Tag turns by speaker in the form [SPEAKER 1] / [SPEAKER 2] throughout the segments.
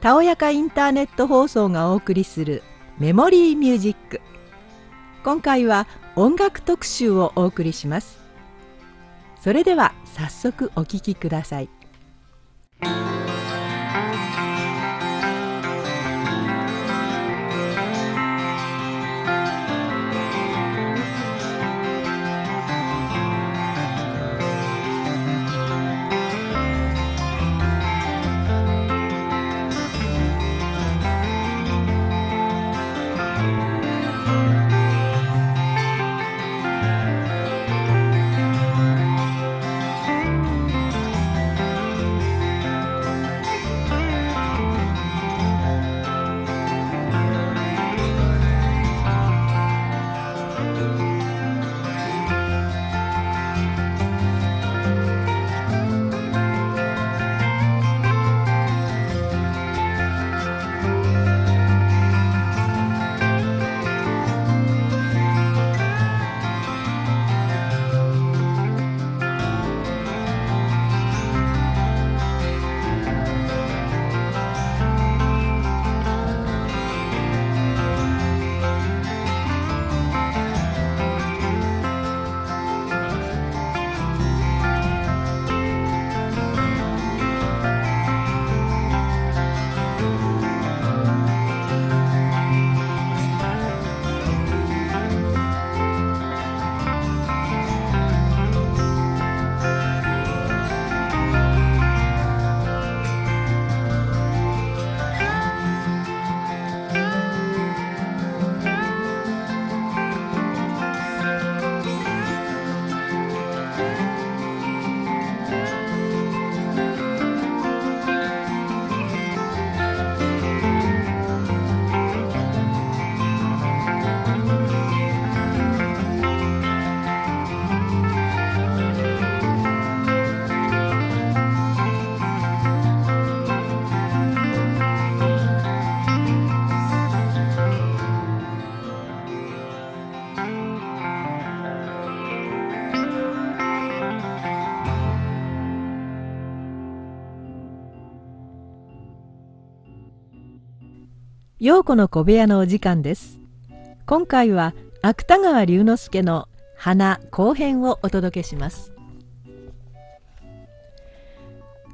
[SPEAKER 1] たおやかインターネット放送がお送りするメモリーミュージック。今回は音楽特集をお送りします。それでは早速お聴きください。陽子の小部屋のお時間です。今回は芥川龍之介の花後編をお届けします。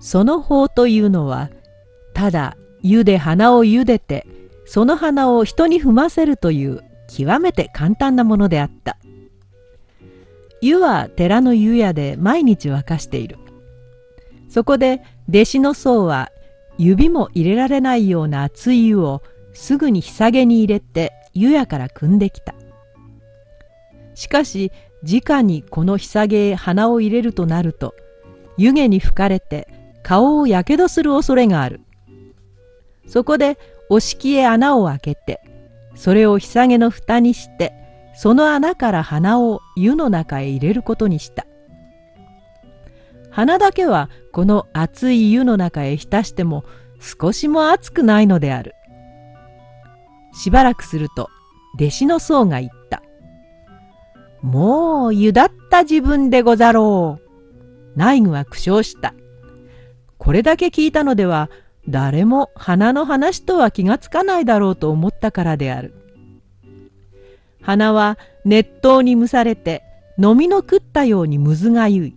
[SPEAKER 1] その法というのはただ湯で花を茹でてその花を人に踏ませるという極めて簡単なものであった。湯は寺の湯屋で毎日沸かしている。そこで弟子の僧は指も入れられないような熱い湯をすぐに日下げに入れて湯屋から汲んできた。しかし直にこの日下げへ鼻を入れるとなると湯気に吹かれて顔をやけどする恐れがある。そこでお敷へ穴を開けてそれを日下げの蓋にしてその穴から鼻を湯の中へ入れることにした。鼻だけはこの熱い湯の中へ浸しても少しも熱くないのである。しばらくすると弟子の僧が言った。もうゆだった自分でござろう。内具は苦笑した。これだけ聞いたのでは誰も花の話とは気がつかないだろうと思ったからである。花は熱湯に蒸されて飲みの食ったようにむずがゆい。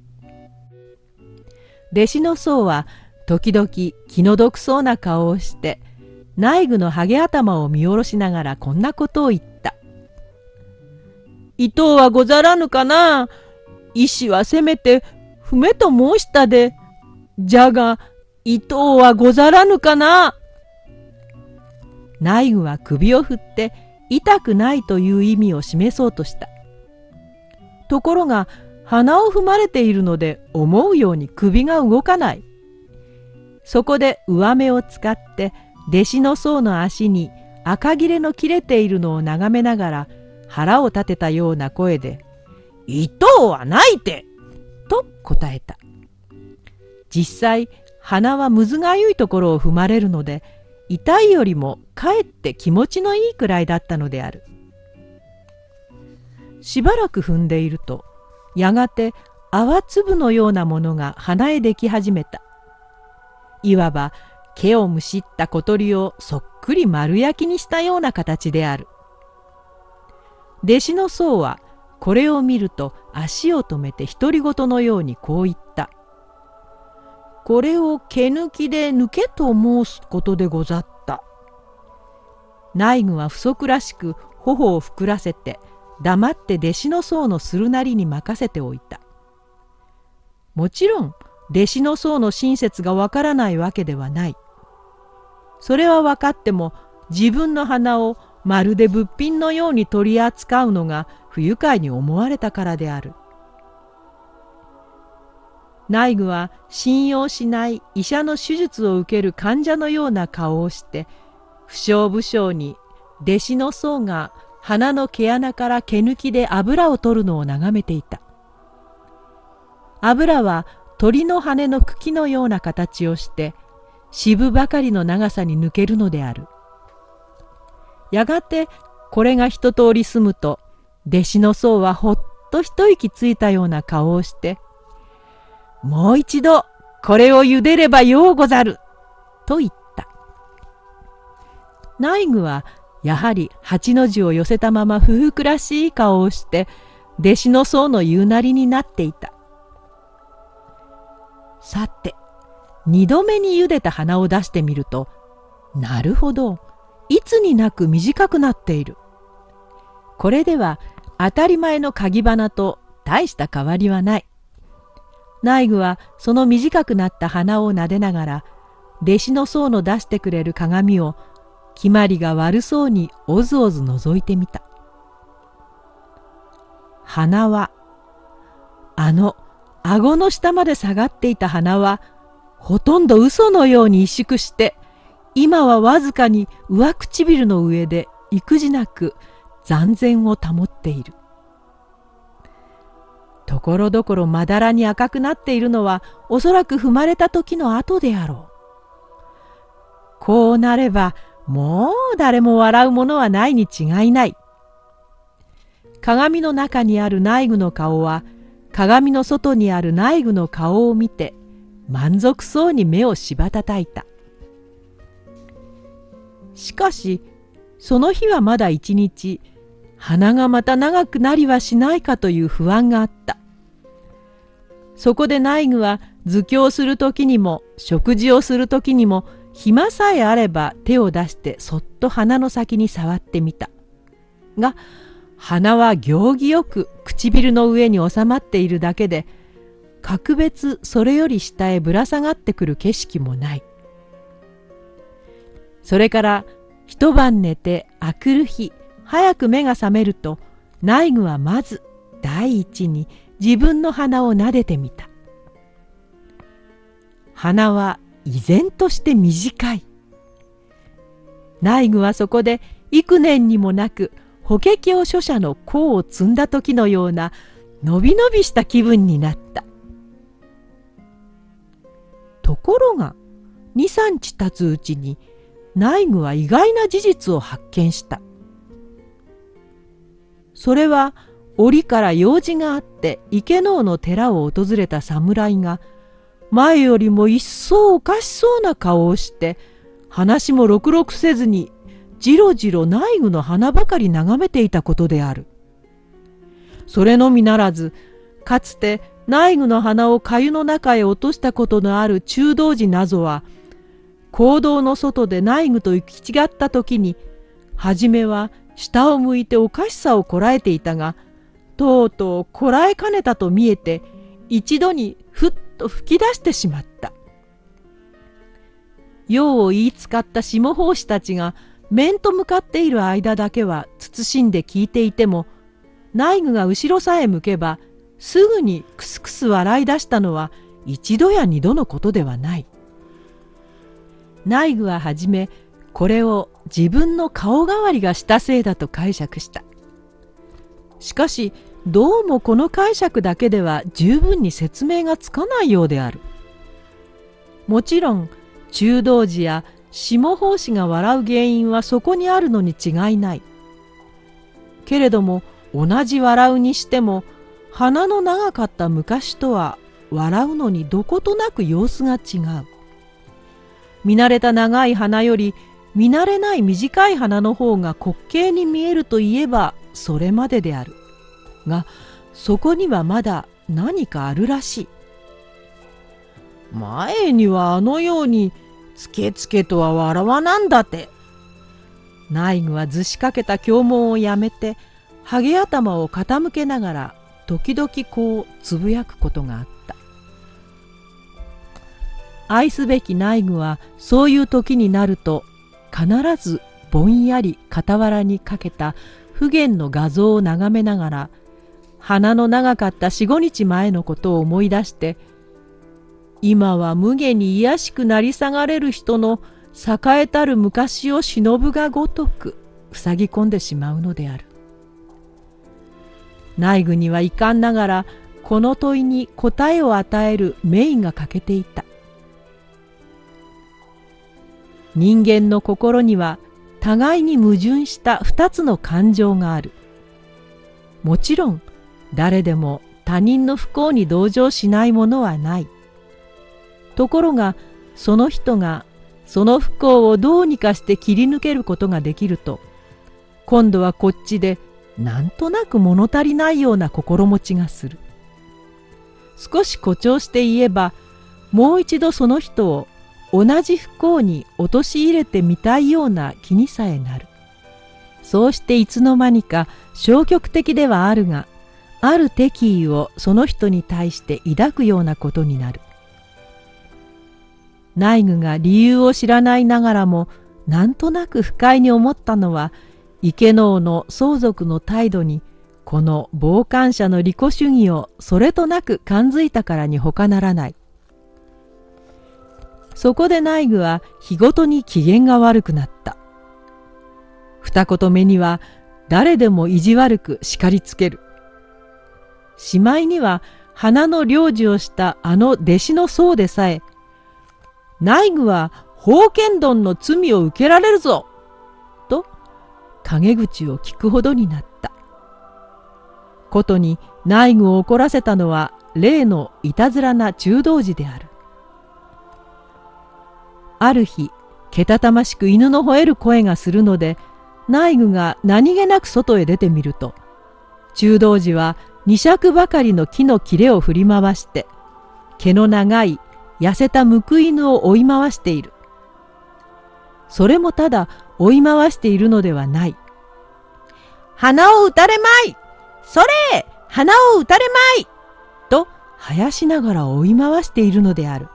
[SPEAKER 1] 弟子の僧は時々気の毒そうな顔をして内具のハゲ頭を見下ろしながらこんなことを言った。伊藤はござらぬかな？医師はせめて、不めと申したで。じゃが、伊藤はござらぬかな？内具は首を振って痛くないという意味を示そうとした。ところが鼻を踏まれているので思うように首が動かない。そこで上目を使って弟子の僧の足に赤切れの切れているのを眺めながら腹を立てたような声で「糸はないて!」と答えた実際鼻はむずがゆいところを踏まれるので痛いよりもかえって気持ちのいいくらいだったのであるしばらく踏んでいるとやがて泡粒のようなものが鼻へでき始めた。いわば毛をむしった小鳥をそっくり丸焼きにしたような形である。弟子の僧はこれを見ると足を止めて独り言のようにこう言った。これを毛抜きで抜けと申すことでござった。内具は不足らしく頬を膨らせて黙って弟子の僧のするなりに任せておいた。もちろん弟子の僧の親切がわからないわけではない。それは分かっても自分の鼻をまるで物品のように取り扱うのが不愉快に思われたからである。内具は信用しない医者の手術を受ける患者のような顔をして不祥不祥に弟子の僧が鼻の毛穴から毛抜きで油を取るのを眺めていた。油は鳥の羽の茎のような形をして渋ばかりの長さに抜けるのである。やがてこれが一通り済むと弟子の僧はほっと一息ついたような顔をして「もう一度これを茹でればようござる」と言った。内具はやはり八の字を寄せたまま不服らしい顔をして弟子の僧の言うなりになっていた。さて、二度目に茹でた花を出してみると、なるほど、いつになく短くなっている。これでは当たり前の鍵花と大した変わりはない。内具はその短くなった鼻を撫でながら、弟子の僧の出してくれる鏡を決まりが悪そうにおずおず覗いてみた。鼻は、あの顎の下まで下がっていた鼻は、ほとんど嘘のように萎縮して、今はわずかに上唇の上で育児なく残然を保っている。ところどころまだらに赤くなっているのはおそらく踏まれた時の後であろう。こうなればもう誰も笑うものはないに違いない。鏡の中にある内具の顔は鏡の外にある内具の顔を見て満足そうに目をしばたたいた。しかしその日はまだ一日鼻がまた長くなりはしないかという不安があった。そこで内具は図教する時にも食事をする時にも暇さえあれば手を出してそっと鼻の先に触ってみた。が鼻は行儀よく唇の上に収まっているだけで格別それより下へぶら下がってくる景色もない。それから一晩寝て明くる日早く目が覚めると内具はまず第一に自分の鼻を撫でてみた。鼻は依然として短い。内具はそこで幾年にもなく法華経書者の甲を積んだ時のようなのびのびした気分になった。ところが23日経つうちに内具は意外な事実を発見した。それは折から用事があって池能の寺を訪れた侍が前よりも一層おかしそうな顔をして話もろくろくせずにじろじろ内具の花ばかり眺めていたことである。それのみならず、かつて内具の花を粥の中へ落としたことのある中道寺なぞは、行動の外で内具と行き違った時に、はじめは下を向いておかしさをこらえていたが、とうとうこらえかねたと見えて、一度にふっと吹き出してしまった。用を言いつかった下法師たちが面と向かっている間だけは慎んで聞いていても内具が後ろさえ向けばすぐにクスクス笑い出したのは一度や二度のことではない。内具ははじめこれを自分の顔代わりがしたせいだと解釈した。しかしどうもこの解釈だけでは十分に説明がつかないようである。もちろん中道寺や下法師が笑う原因はそこにあるのに違いない。けれども同じ笑うにしても鼻の長かった昔とは笑うのにどことなく様子が違う。見慣れた長い鼻より見慣れない短い鼻の方が滑稽に見えるといえばそれまでである。がそこにはまだ何かあるらしい。前にはあのようにつけつけとは笑わなんだって。内具はずしかけた経文をやめてハゲ頭を傾けながら時々こうつぶやくことがあった。愛すべき内具はそういう時になると必ずぼんやり傍らにかけた不言の画像を眺めながら鼻の長かった四五日前のことを思い出して今は無下に卑しくなり下がれる人の栄えたる昔を忍ぶがごとく塞ぎ込んでしまうのである。内具には遺憾ながらこの問いに答えを与える名医が欠けていた。人間の心には互いに矛盾した二つの感情がある。もちろん誰でも他人の不幸に同情しないものはない。ところがその人がその不幸をどうにかして切り抜けることができると今度はこっちでなんとなく物足りないような心持ちがする。少し誇張して言えばもう一度その人を同じ不幸に陥れてみたいような気にさえなる。そうしていつの間にか消極的ではあるがある敵意をその人に対して抱くようなことになる。内具が理由を知らないながらもなんとなく不快に思ったのは池能の相続の態度にこの傍観者の利己主義をそれとなく感づいたからに他ならない。そこで内具は日ごとに機嫌が悪くなった。二言目には誰でも意地悪く叱りつける。しまいには花の領事をしたあの弟子の僧でさえ内具は宝剣丼の罪を受けられるぞ陰口を聞くほどになった。ことに内具を怒らせたのは例のいたずらな中道寺である。ある日、けたたましく犬の吠える声がするので、内具が何気なく外へ出てみると、中道寺は二尺ばかりの木の切れを振り回して、毛の長い痩せた報い犬を追い回している。それもただ追い回しているのではない。花を打たれまいそれ花を打たれまいと生やしながら追い回しているのである。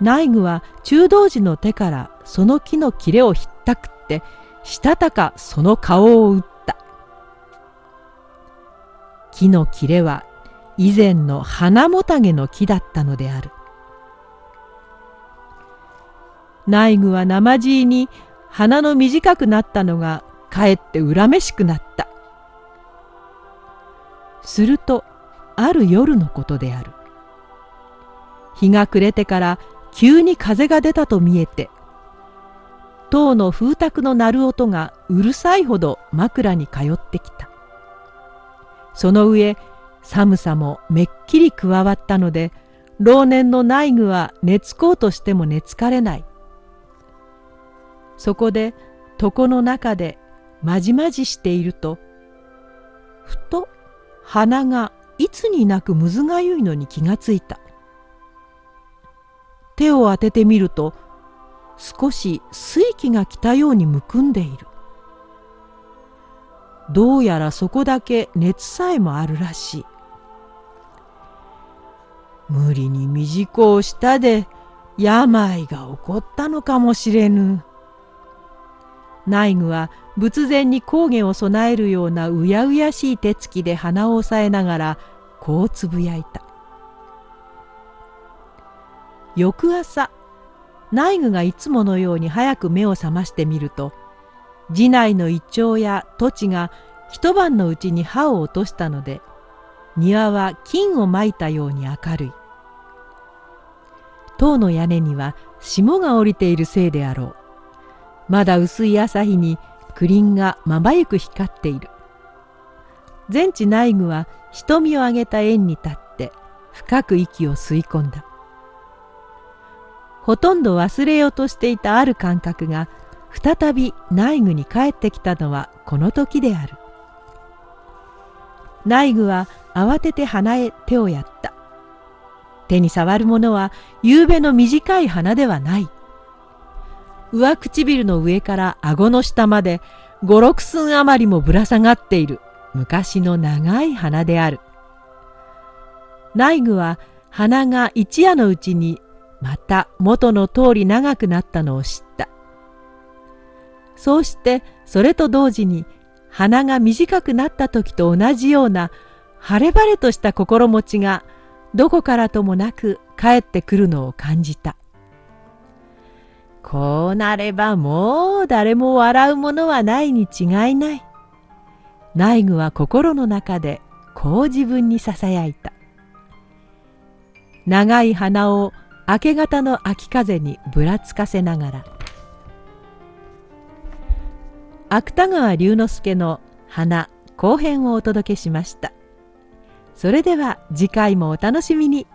[SPEAKER 1] 内具は中道寺の手からその木の切れをひったくって、したたかその顔を打った。木の切れは以前の花もたげの木だったのである。内具は生地に鼻の短くなったのがかえって恨めしくなった。するとある夜のことである。日が暮れてから急に風が出たと見えて塔の風卓の鳴る音がうるさいほど枕に通ってきた。その上寒さもめっきり加わったので老年の内具は寝つこうとしても寝つかれないそこで床の中でまじまじしているとふと鼻がいつになくむずがゆいのに気がついた手を当ててみると少し水気が来たようにむくんでいるどうやらそこだけ熱さえもあるらしい。無理に短をしたで病が起こったのかもしれぬ。内具は仏前に講義を備えるようなうやうやしい手つきで鼻を押さえながらこうつぶやいた。翌朝内具がいつものように早く目を覚ましてみると寺内のイチョウや土地が一晩のうちに葉を落としたので庭は金をまいたように明るい塔の屋根には霜が降りているせいであろうまだ薄い朝日にクリンがまばゆく光っている。全知内具は瞳を上げた円に立って深く息を吸い込んだ。ほとんど忘れようとしていたある感覚が再び内具に帰ってきたのはこの時である。内具は慌てて鼻へ手をやった。手に触るものは夕べの短い鼻ではない。上唇の上から顎の下まで五六寸余りもぶら下がっている。昔の長い鼻である。内具は鼻が一夜のうちにまた元の通り長くなったのを知った。そうしてそれと同時に鼻が短くなった時と同じような晴れ晴れとした心持ちがどこからともなく帰ってくるのを感じた。こうなればもう誰も笑うものはないに違いない。内具は心の中でこう自分にささやいた。長い鼻を明け方の秋風にぶらつかせながら。芥川龍之介の花後編をお届けしました。それでは次回もお楽しみに。